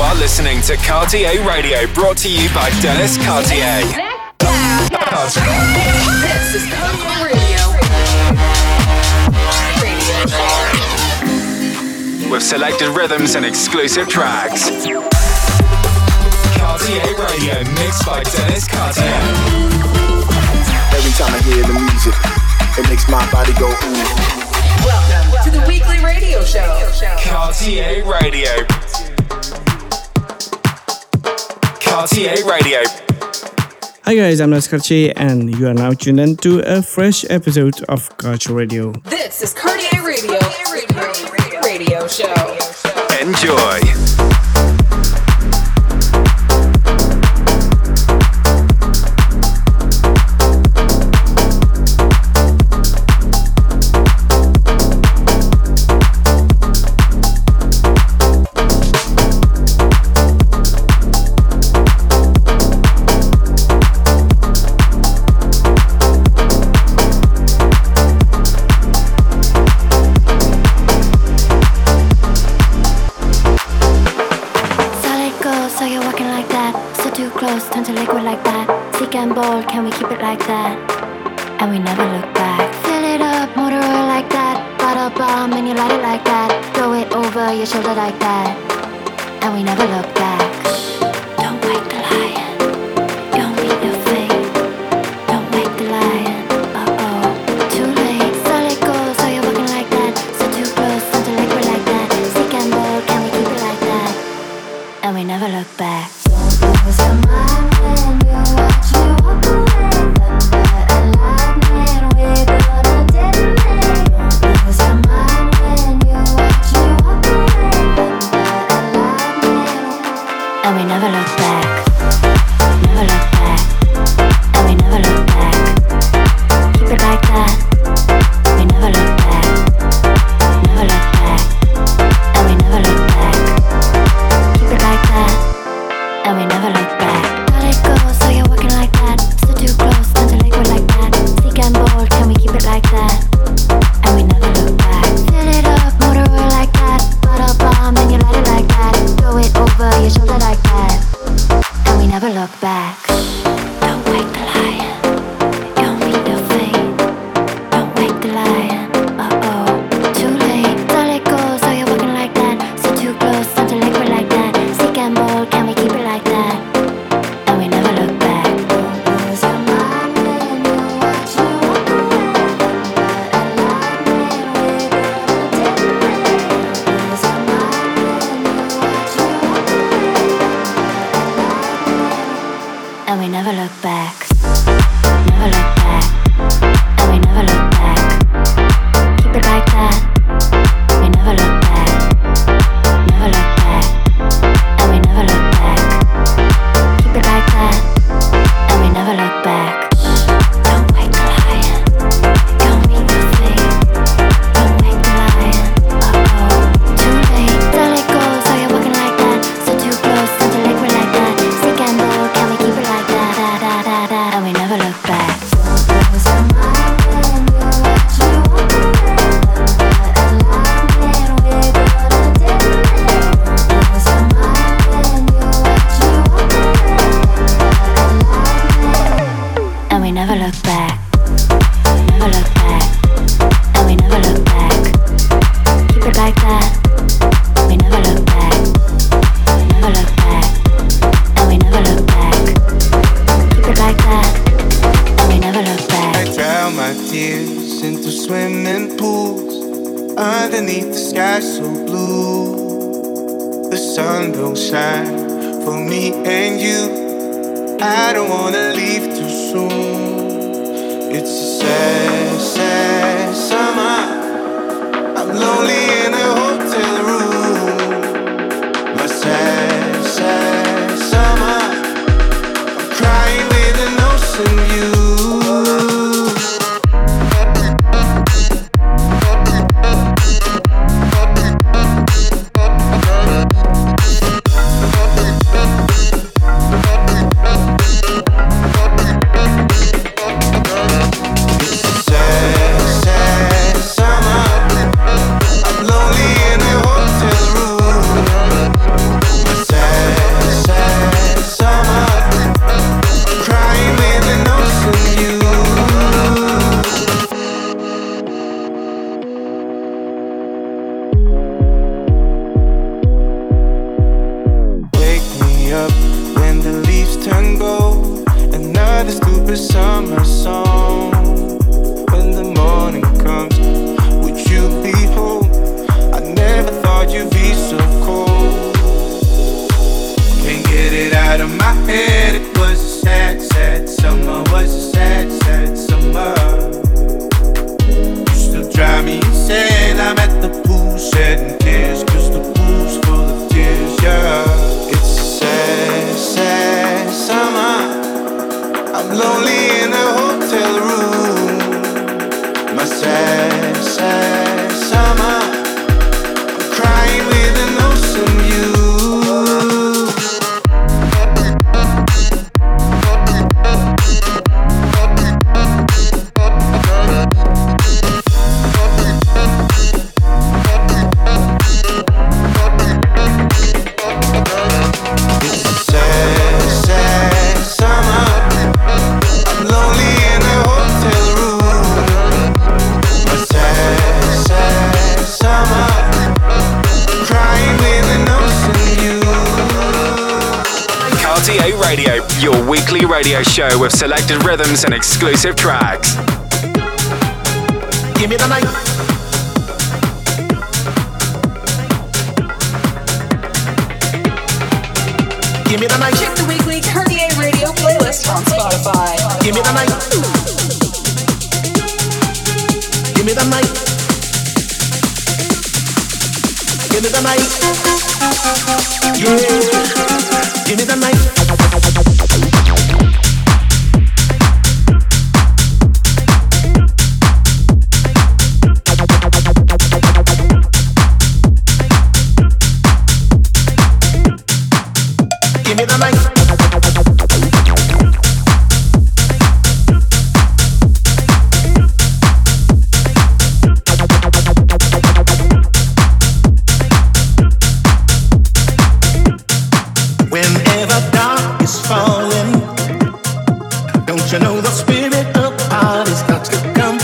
are listening to Cartier Radio, brought to you by Dennis Cartier. This is Cartier Radio. Radio. With selected rhythms and exclusive tracks. Cartier Radio, mixed by Dennis Cartier. Every time I hear the music, it makes my body go ooh. Welcome to the weekly radio show. Cartier Radio. Cartier Radio. Hi guys, I'm Les Cartier and you are now tuned in to a fresh episode of Cartier Radio. This is Cartier Radio. Radio show. Enjoy. and we never look back. Fill it up, motor oil like that. Bottle bomb, and you light it like that. Throw it over your shoulder like that, and we never look back. With selected rhythms and exclusive tracks. Don't you know the spirit of art is not to come?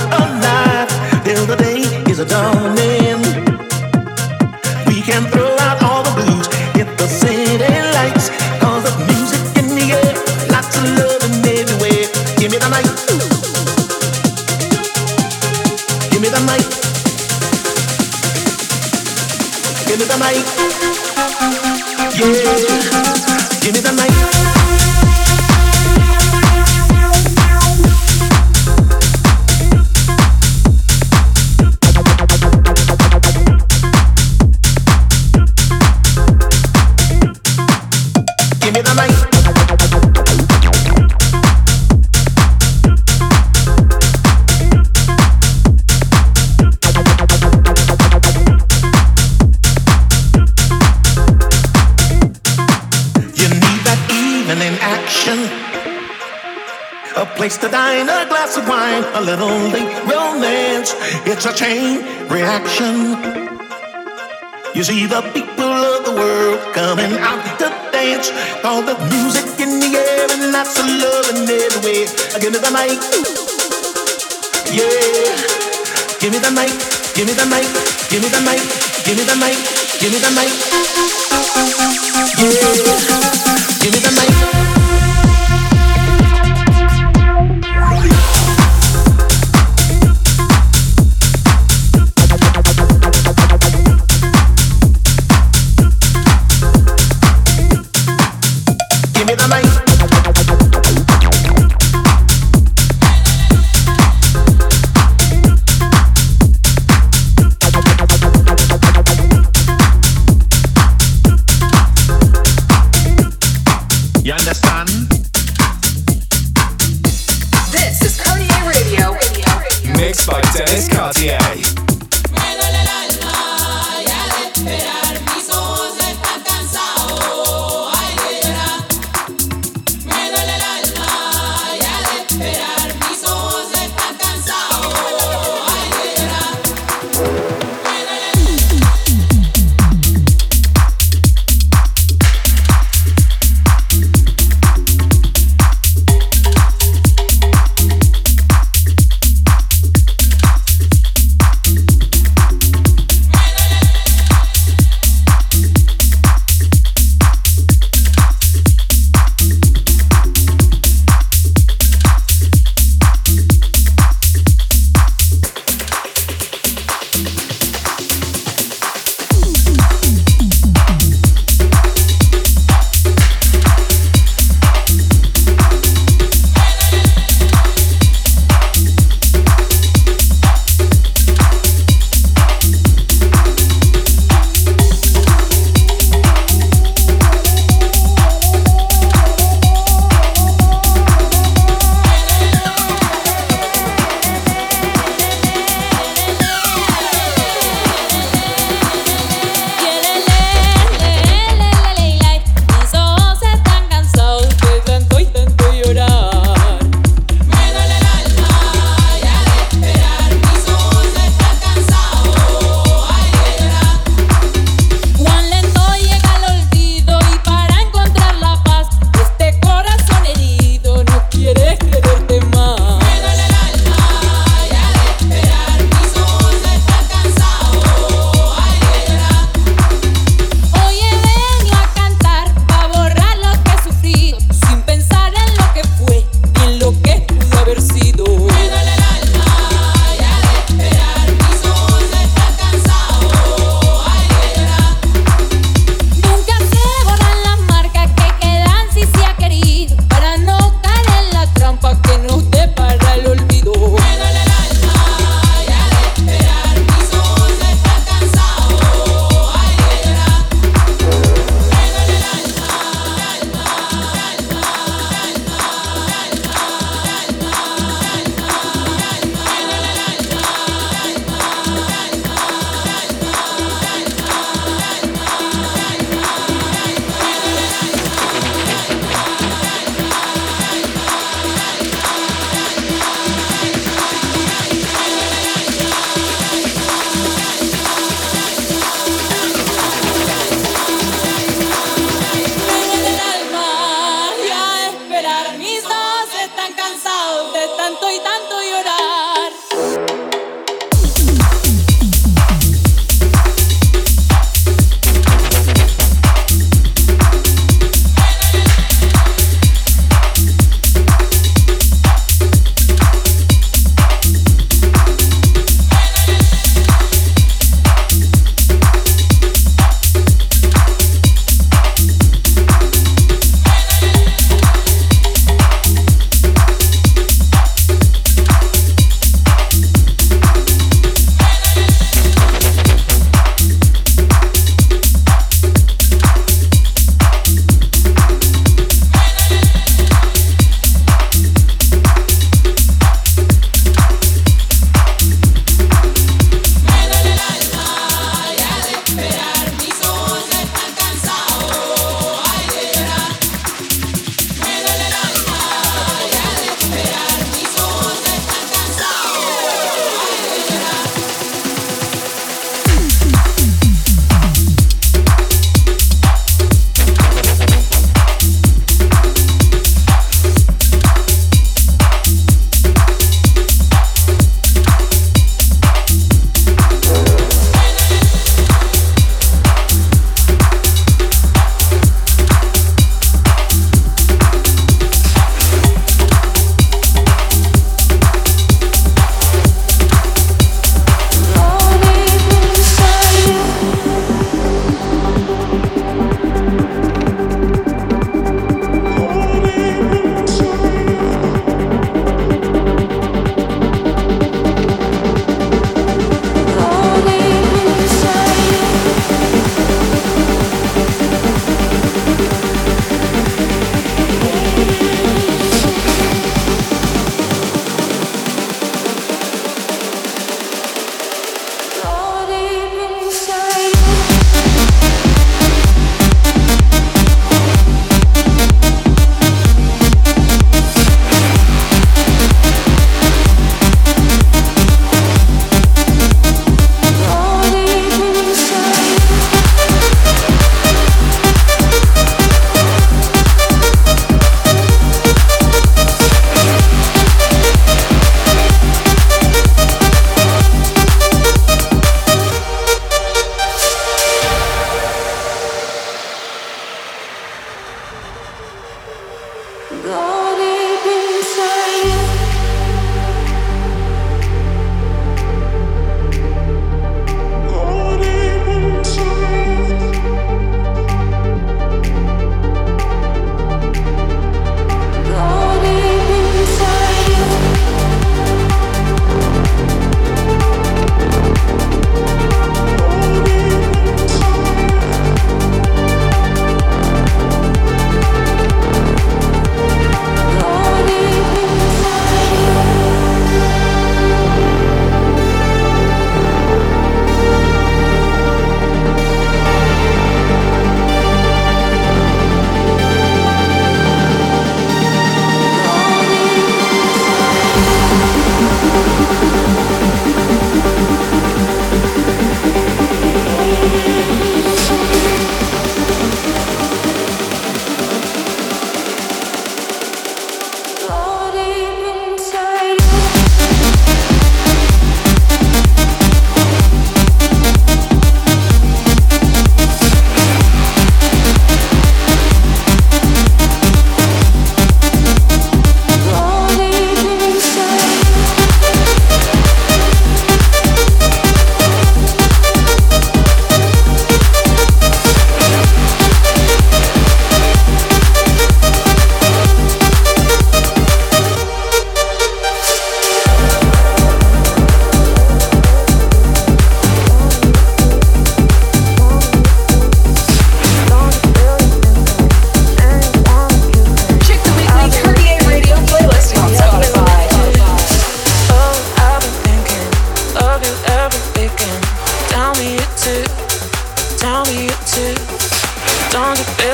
Chain reaction. You see the people of the world coming out to dance. All the music in the air and lots of love in every way. Give me the mic. Yeah. Give me the mic. Give me the mic. Give me the mic. Give me the mic. Give me the mic. Yeah. You understand?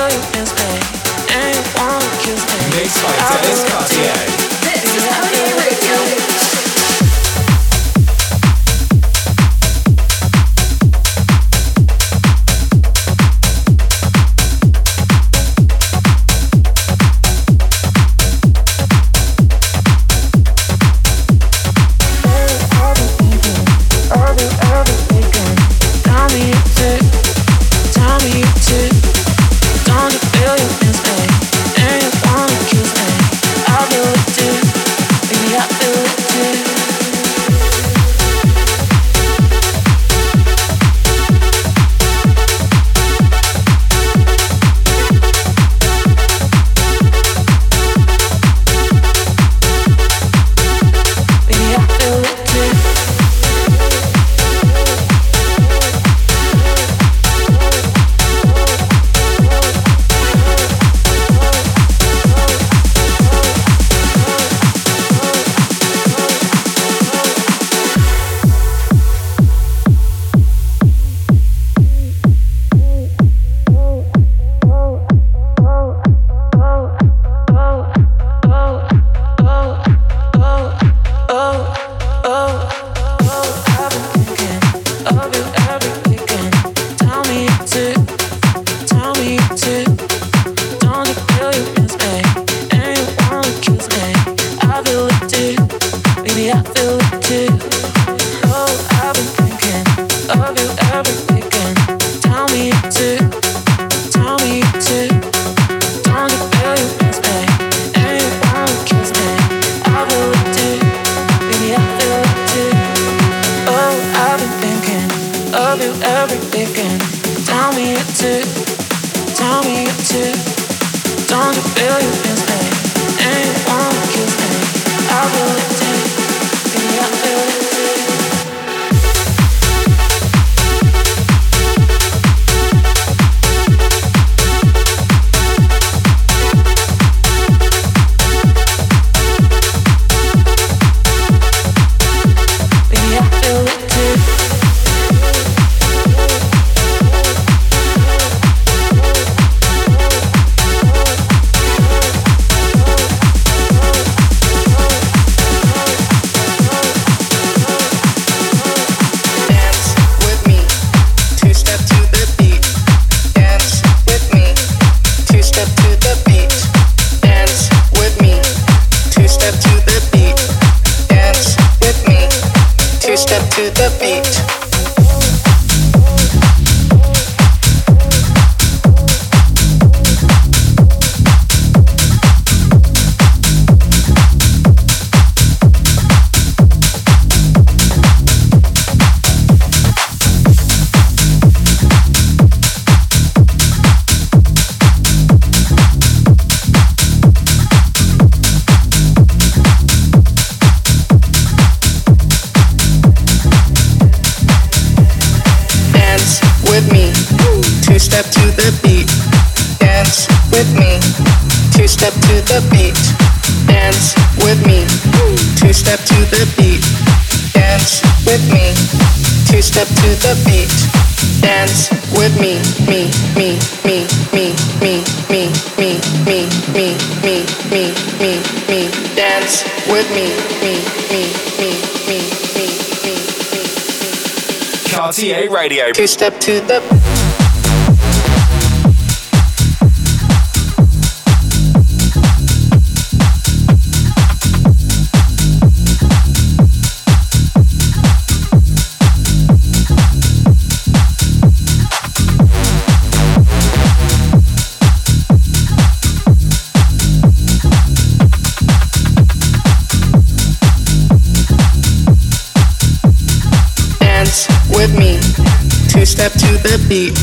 Radio. Two step to the Check the weekly Cartier Radio. Playlist on Spotify.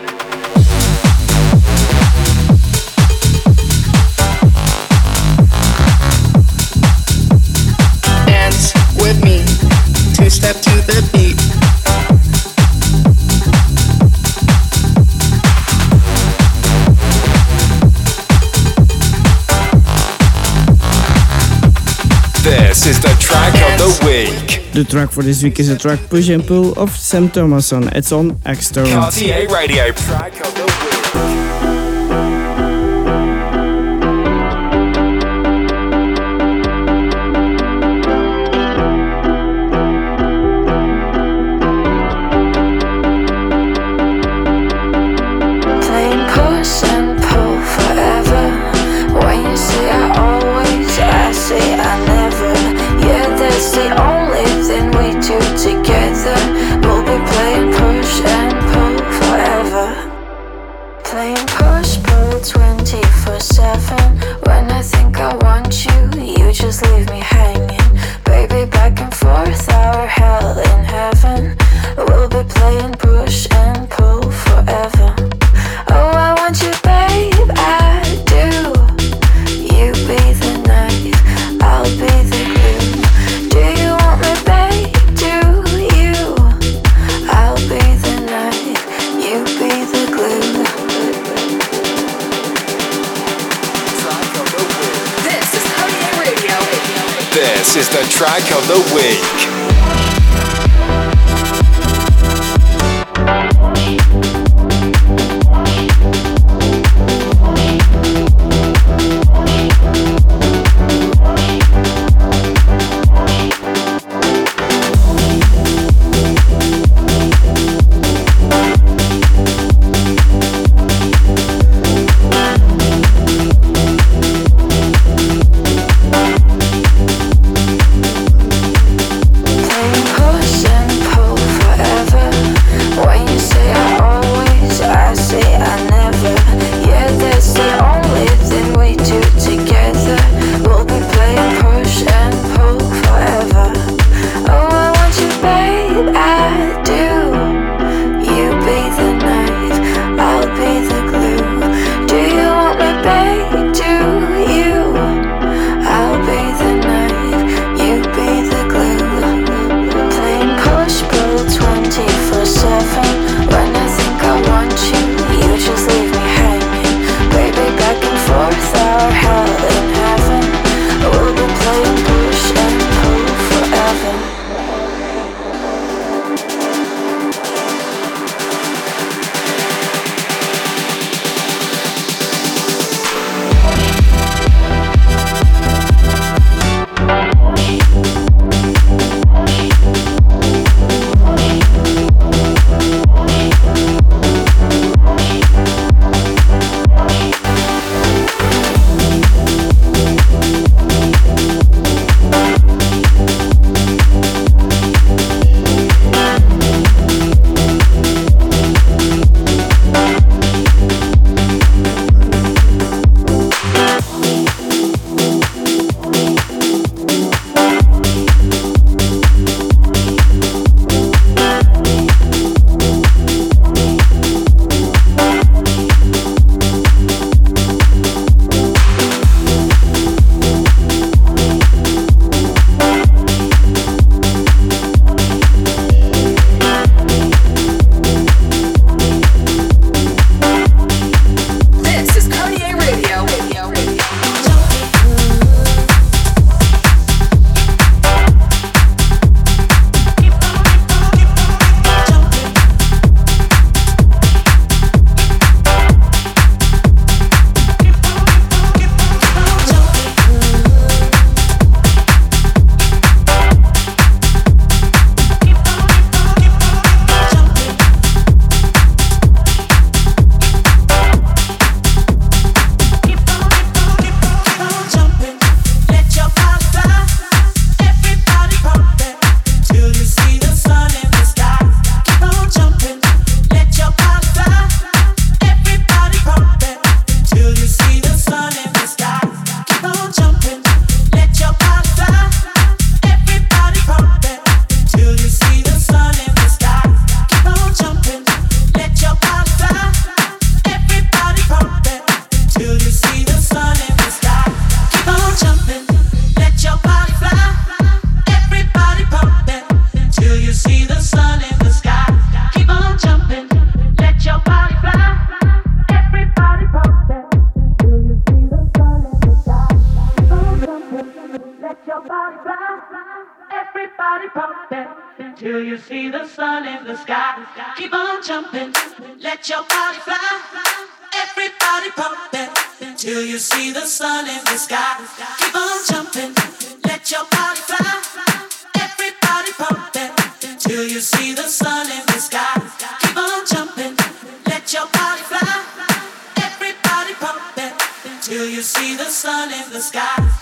step to the beat. This is the track of the week. The track for this week is a track Push and Pull of Sam Thomason. It's on External. Cartier Radio This is the track of the week. Let your body fly, Everybody pump it till you see the sun in the sky. Keep on jumping. Let your body fly. Everybody pump that till you see the sun in the sky. Keep on jumping. Let your body fly. Everybody pump that till you see the sun in the sky. Keep on jumping. Let your body fly. Everybody pump that till you see the sun in the sky.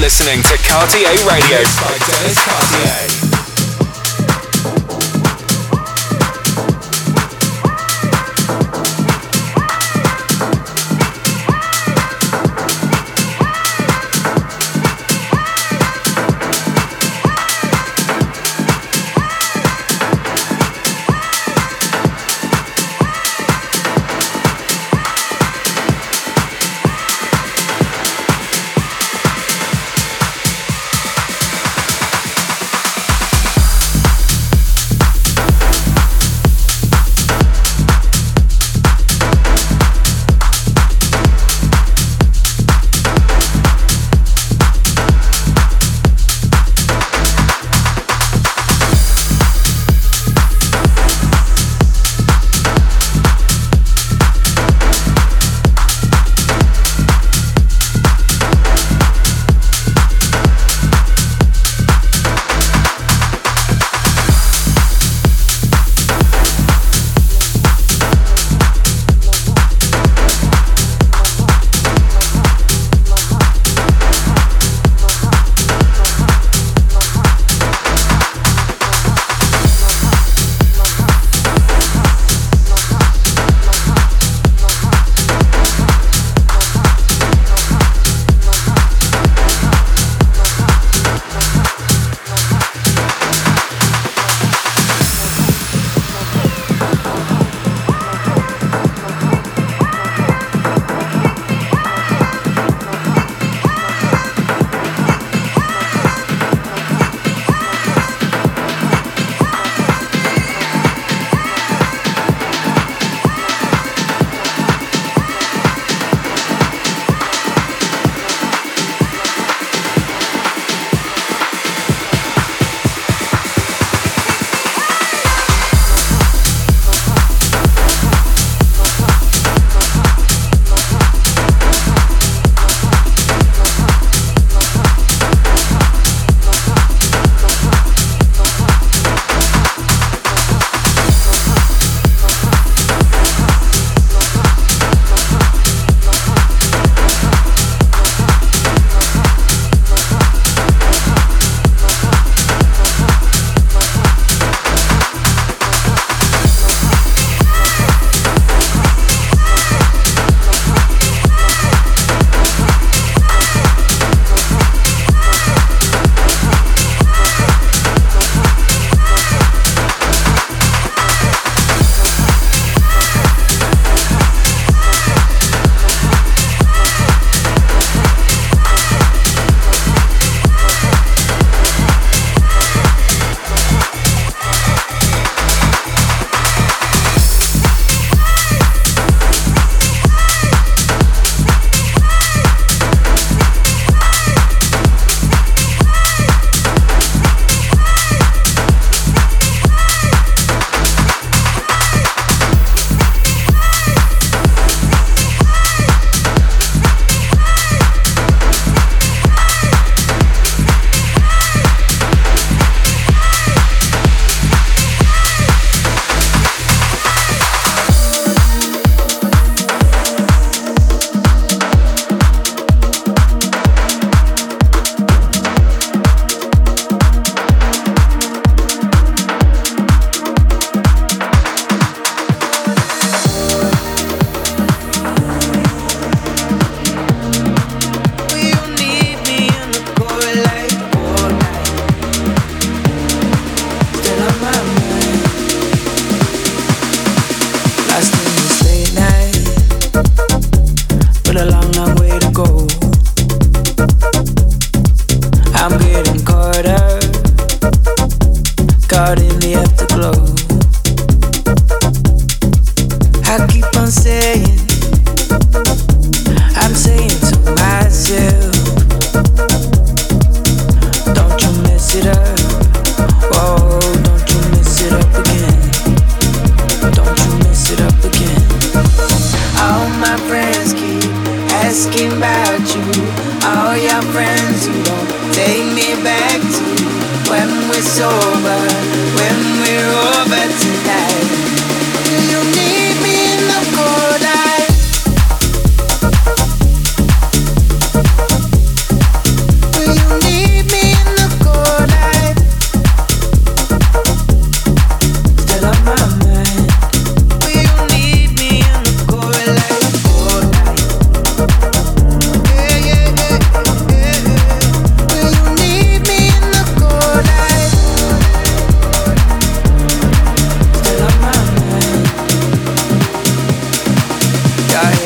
Listening to Cartier Radio by Dennis Cartier. yeah.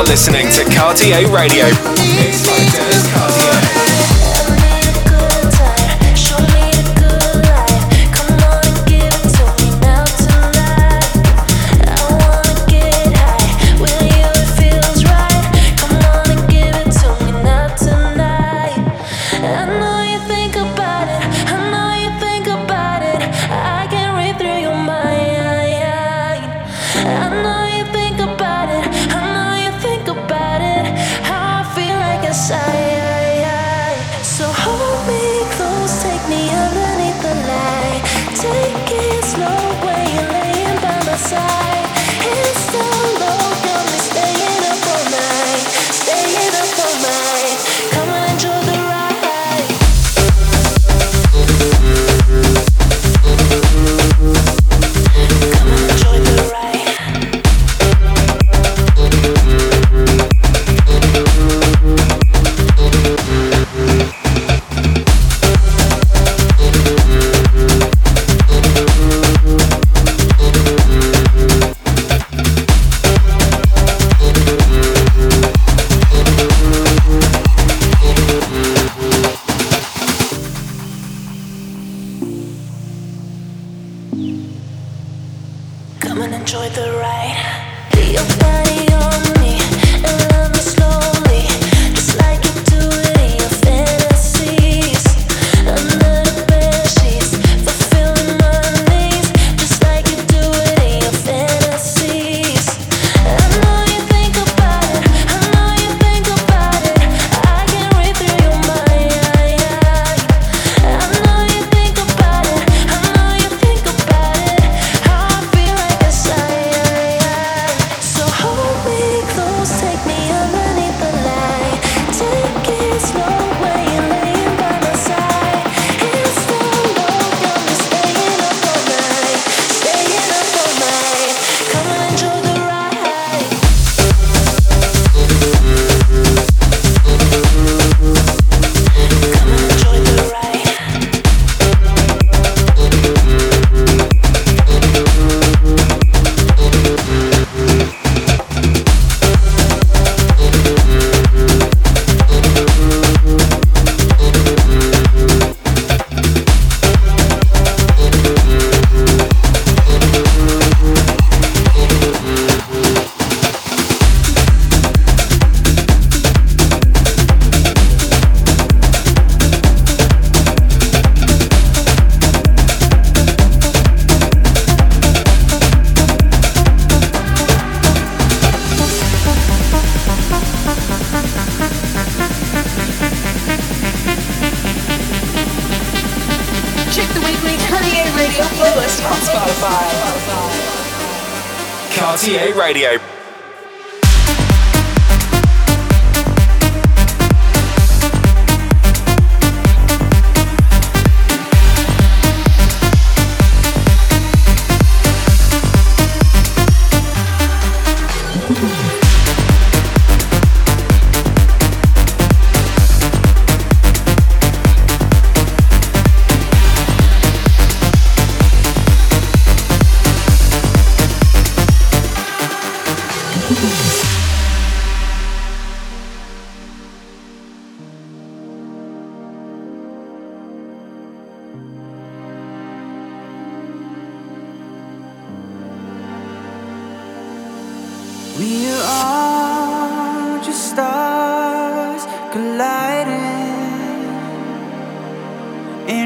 are listening to Cartier Radio. Cartier.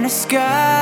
A sky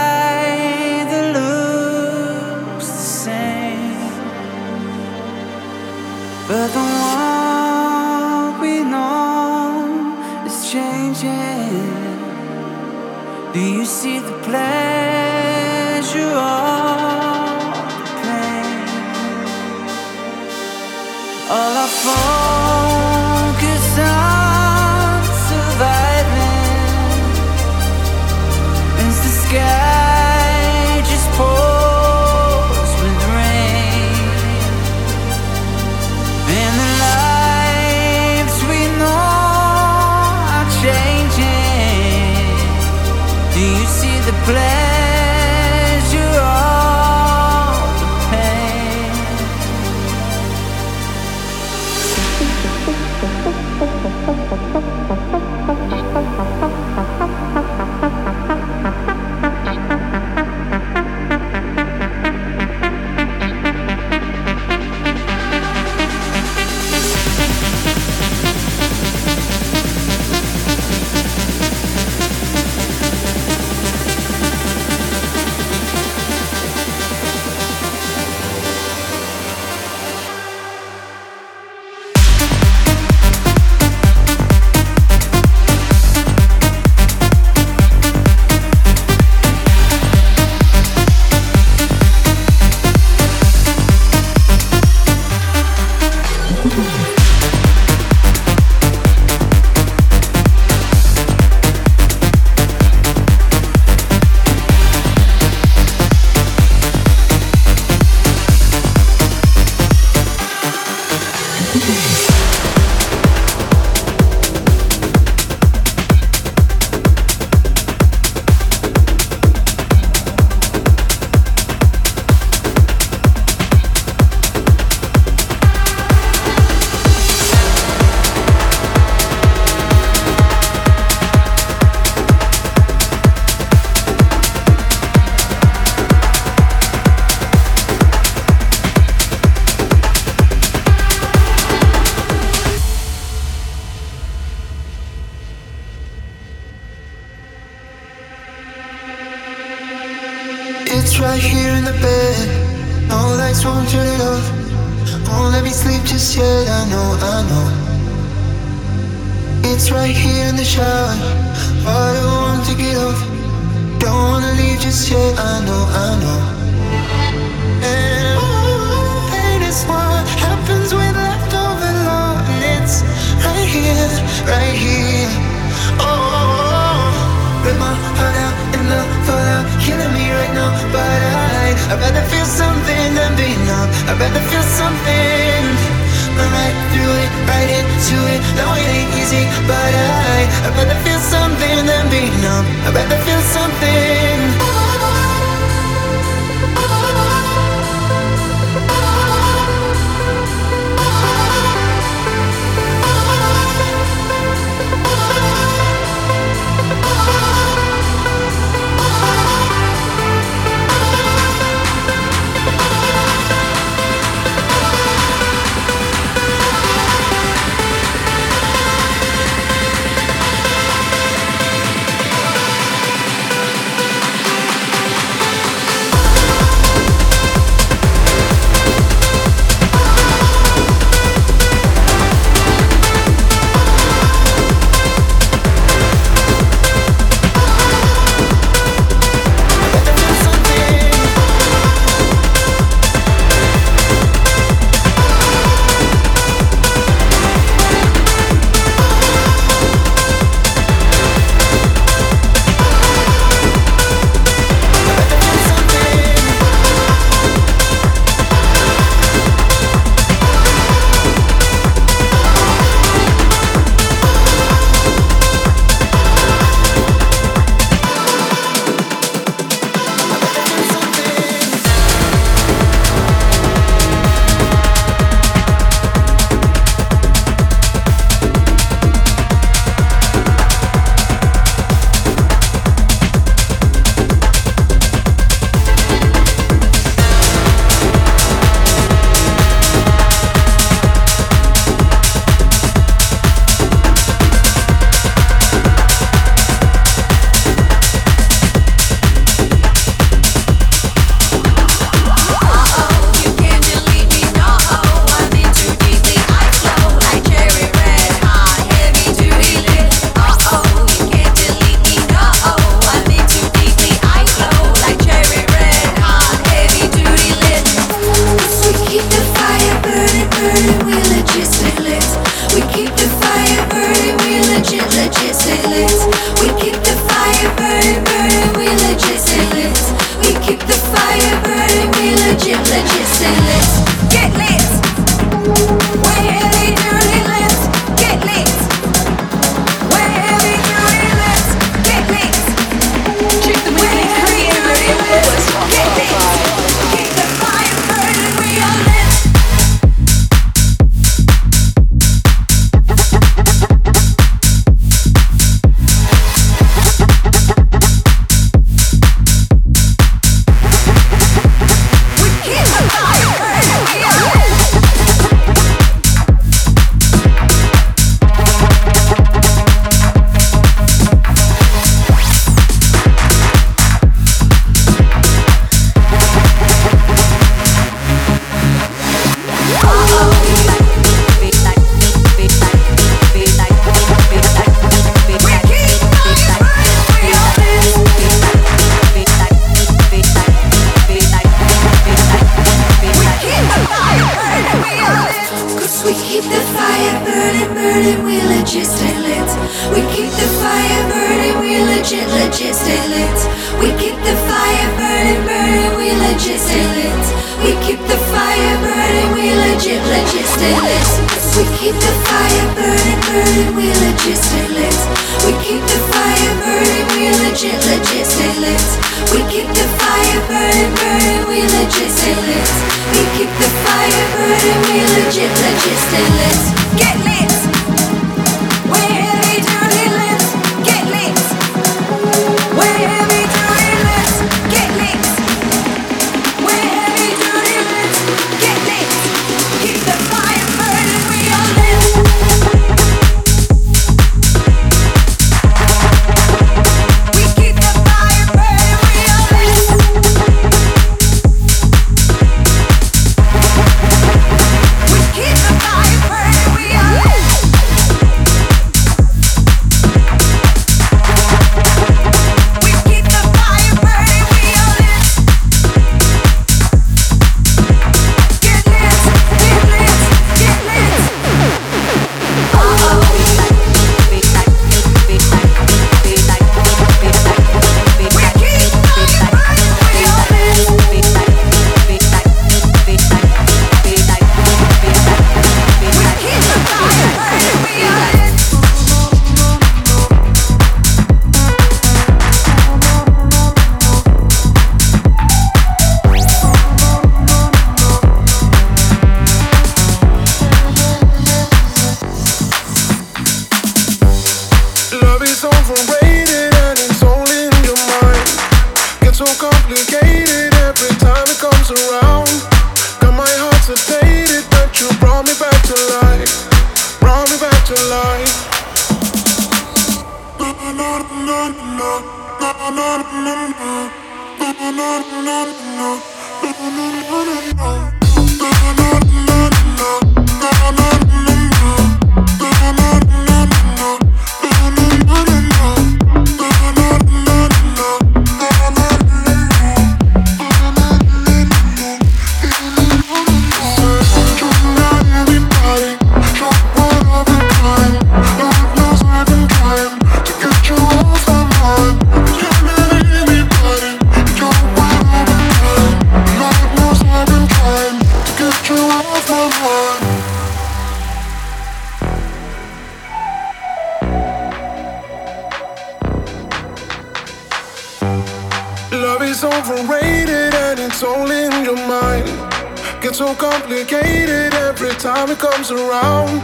comes around.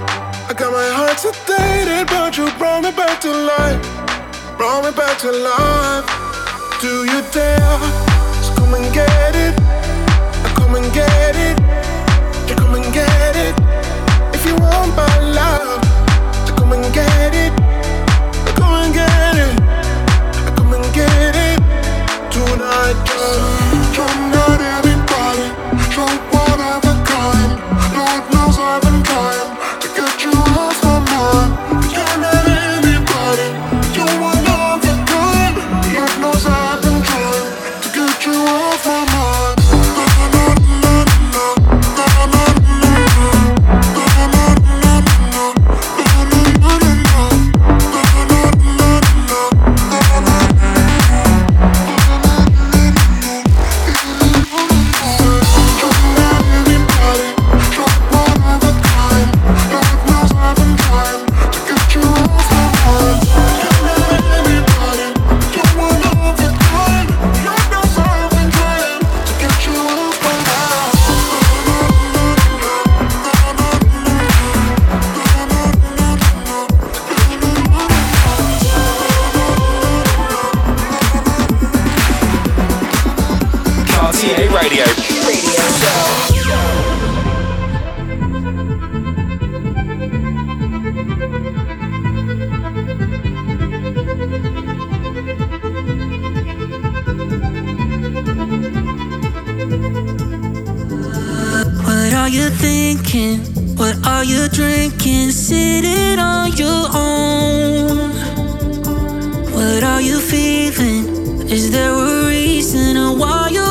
I got my heart sedated, but you brought me back to life. Brought me back to life. What are you drinking? Sitting on your own. What are you feeling? Is there a reason why you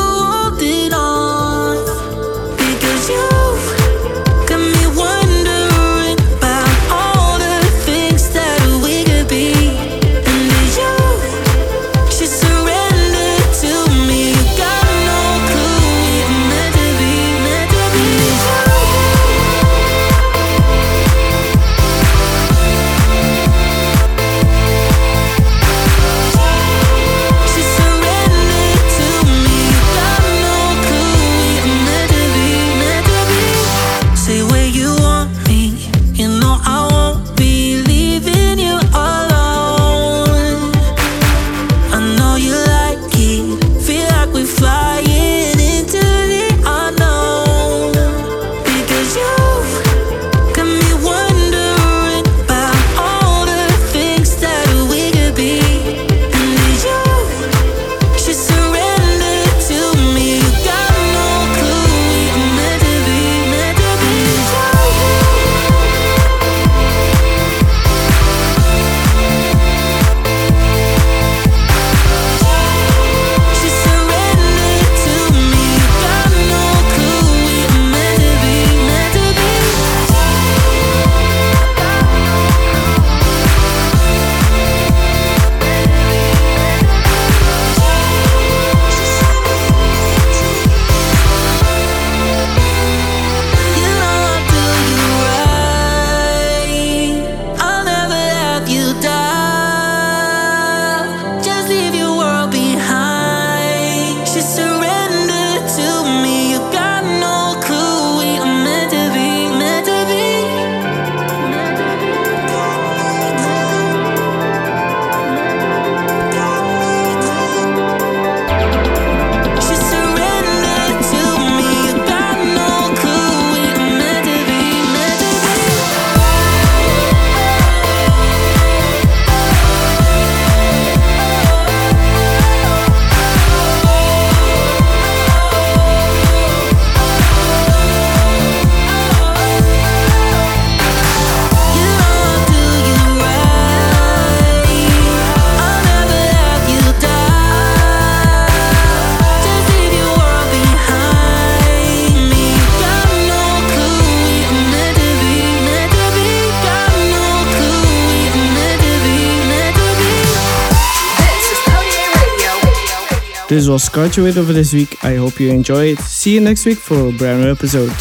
This was Radio for this week. I hope you enjoy it. See you next week for a brand new episode.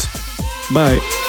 Bye.